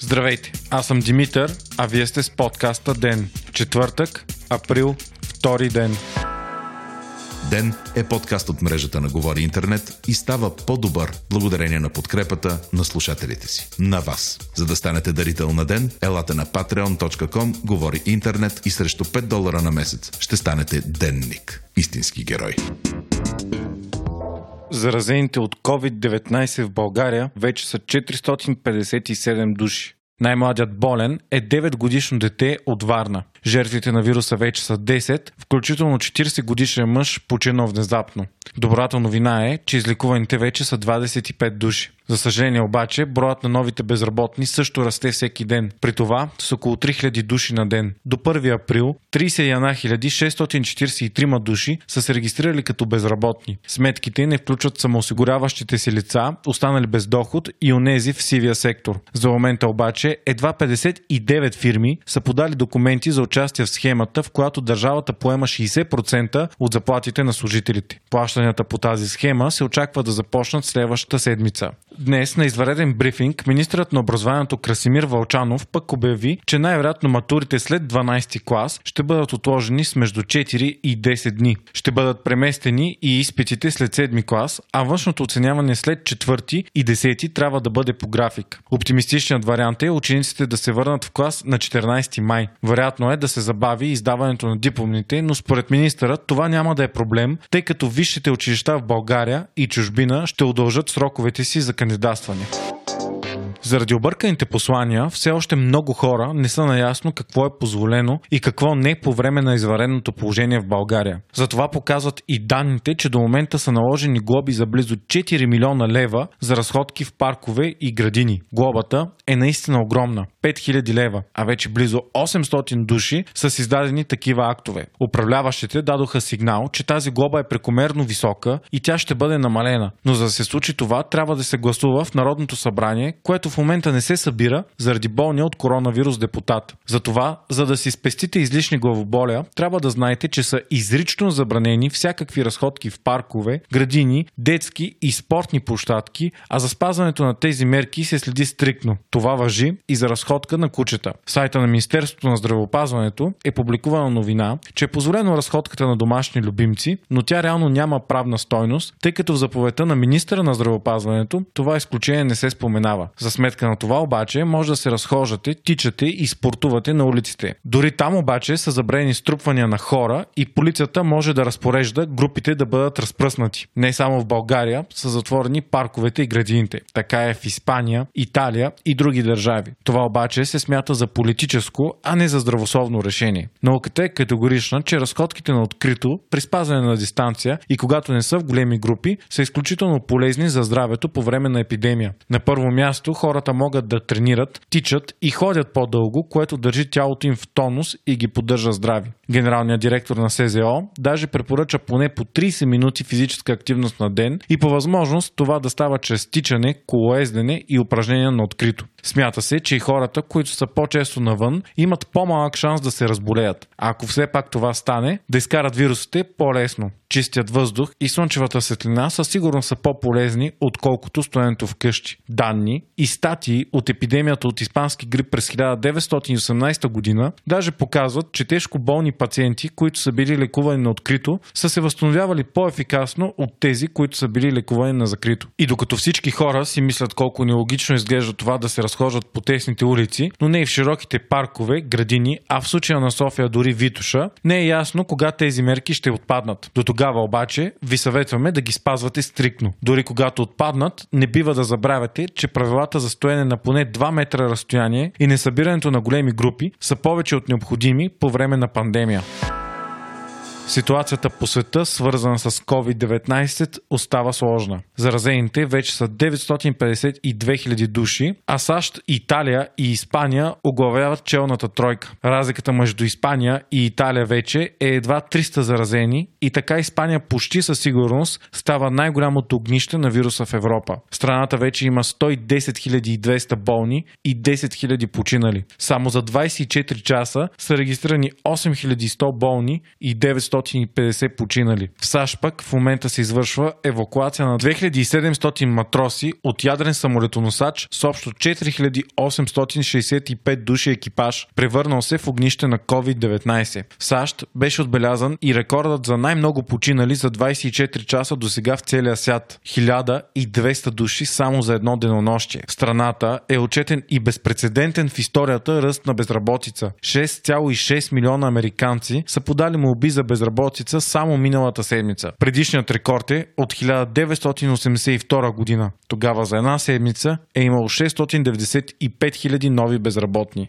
Здравейте, аз съм Димитър, а вие сте с подкаста ДЕН. Четвъртък, април, втори ден. Ден е подкаст от мрежата на Говори Интернет и става по-добър благодарение на подкрепата на слушателите си. На вас. За да станете дарител на Ден, елате на patreon.com, Говори Интернет и срещу 5 долара на месец ще станете денник. Истински герой. Заразените от COVID-19 в България вече са 457 души. Най-младият болен е 9 годишно дете от Варна. Жертвите на вируса вече са 10, включително 40 годишен мъж починал внезапно. Добрата новина е, че излекуваните вече са 25 души. За съжаление обаче, броят на новите безработни също расте всеки ден. При това с около 3000 души на ден. До 1 април 31 643 души са се регистрирали като безработни. Сметките не включват самоосигуряващите си лица, останали без доход и онези в сивия сектор. За момента обаче едва 59 фирми са подали документи за участие в схемата, в която държавата поема 60% от заплатите на служителите. Плащанията по тази схема се очаква да започнат следващата седмица. Днес на извареден брифинг министрът на образованието Красимир Вълчанов пък обяви, че най-вероятно матурите след 12 клас ще бъдат отложени с между 4 и 10 дни. Ще бъдат преместени и изпитите след 7 клас, а външното оценяване след 4 и 10 трябва да бъде по график. Оптимистичният вариант е учениците да се върнат в клас на 14 май. Вероятно е да се забави издаването на дипломните, но според министъра това няма да е проблем, тъй като висшите училища в България и чужбина ще удължат сроковете си за кандидатстване. Заради обърканите послания, все още много хора не са наясно какво е позволено и какво не по време на извареното положение в България. Затова показват и данните, че до момента са наложени глоби за близо 4 милиона лева за разходки в паркове и градини. Глобата е наистина огромна 5000 лева, а вече близо 800 души са с издадени такива актове. Управляващите дадоха сигнал, че тази глоба е прекомерно висока и тя ще бъде намалена. Но за да се случи това, трябва да се гласува в Народното събрание, което в момента не се събира заради болния от коронавирус депутат. Затова, за да си спестите излишни главоболя, трябва да знаете, че са изрично забранени всякакви разходки в паркове, градини, детски и спортни площадки, а за спазването на тези мерки се следи стрикно. Това въжи и за разходка на кучета. В сайта на Министерството на здравеопазването е публикувана новина, че е позволено разходката на домашни любимци, но тя реално няма правна стойност, тъй като в заповедта на министра на здравеопазването това изключение не се споменава. За сметка на това обаче може да се разхождате, тичате и спортувате на улиците. Дори там обаче са забрени струпвания на хора и полицията може да разпорежда групите да бъдат разпръснати. Не само в България са затворени парковете и градините. Така е в Испания, Италия и други държави. Това обаче се смята за политическо, а не за здравословно решение. Науката е категорична, че разходките на открито, при спазване на дистанция и когато не са в големи групи, са изключително полезни за здравето по време на епидемия. На първо място хората могат да тренират, тичат и ходят по-дълго, което държи тялото им в тонус и ги поддържа здрави. Генералният директор на СЗО даже препоръча поне по 30 минути физическа активност на ден и по възможност това да става чрез тичане, колоездене и упражнения на открито. Смята се, че и хората, които са по-често навън, имат по-малък шанс да се разболеят. Ако все пак това стане, да изкарат вирусите по-лесно. Чистият въздух и слънчевата светлина със сигурност са по-полезни, отколкото стоенето вкъщи. Данни и статии от епидемията от испански грип през 1918 година даже показват, че тежко болни пациенти, които са били лекувани на открито, са се възстановявали по-ефикасно от тези, които са били лекувани на закрито. И докато всички хора си мислят колко нелогично изглежда това да се разхождат по тесните улици, но не и в широките паркове, градини, а в случая на София дори Витуша, не е ясно кога тези мерки ще отпаднат. До тогава обаче ви съветваме да ги спазвате стрикно. Дори когато отпаднат, не бива да забравяте, че правилата за стоене на поне 2 метра разстояние и несъбирането на големи групи са повече от необходими по време на пандемия. Ситуацията по света, свързана с COVID-19, остава сложна. Заразените вече са 952 000 души, а САЩ, Италия и Испания оглавяват челната тройка. Разликата между Испания и Италия вече е едва 300 заразени и така Испания почти със сигурност става най-голямото огнище на вируса в Европа. Страната вече има 110 200 болни и 10 000 починали. Само за 24 часа са регистрирани 8100 болни и 900 950 починали. В САЩ пък в момента се извършва евакуация на 2700 матроси от ядрен самолетоносач с общо 4865 души екипаж, превърнал се в огнище на COVID-19. В САЩ беше отбелязан и рекордът за най-много починали за 24 часа до сега в целия свят. 1200 души само за едно денонощие. В страната е отчетен и безпредседентен в историята ръст на безработица. 6,6 милиона американци са подали молби за безработица само миналата седмица. Предишният рекорд е от 1982 година. Тогава за една седмица е имало 695 000 нови безработни.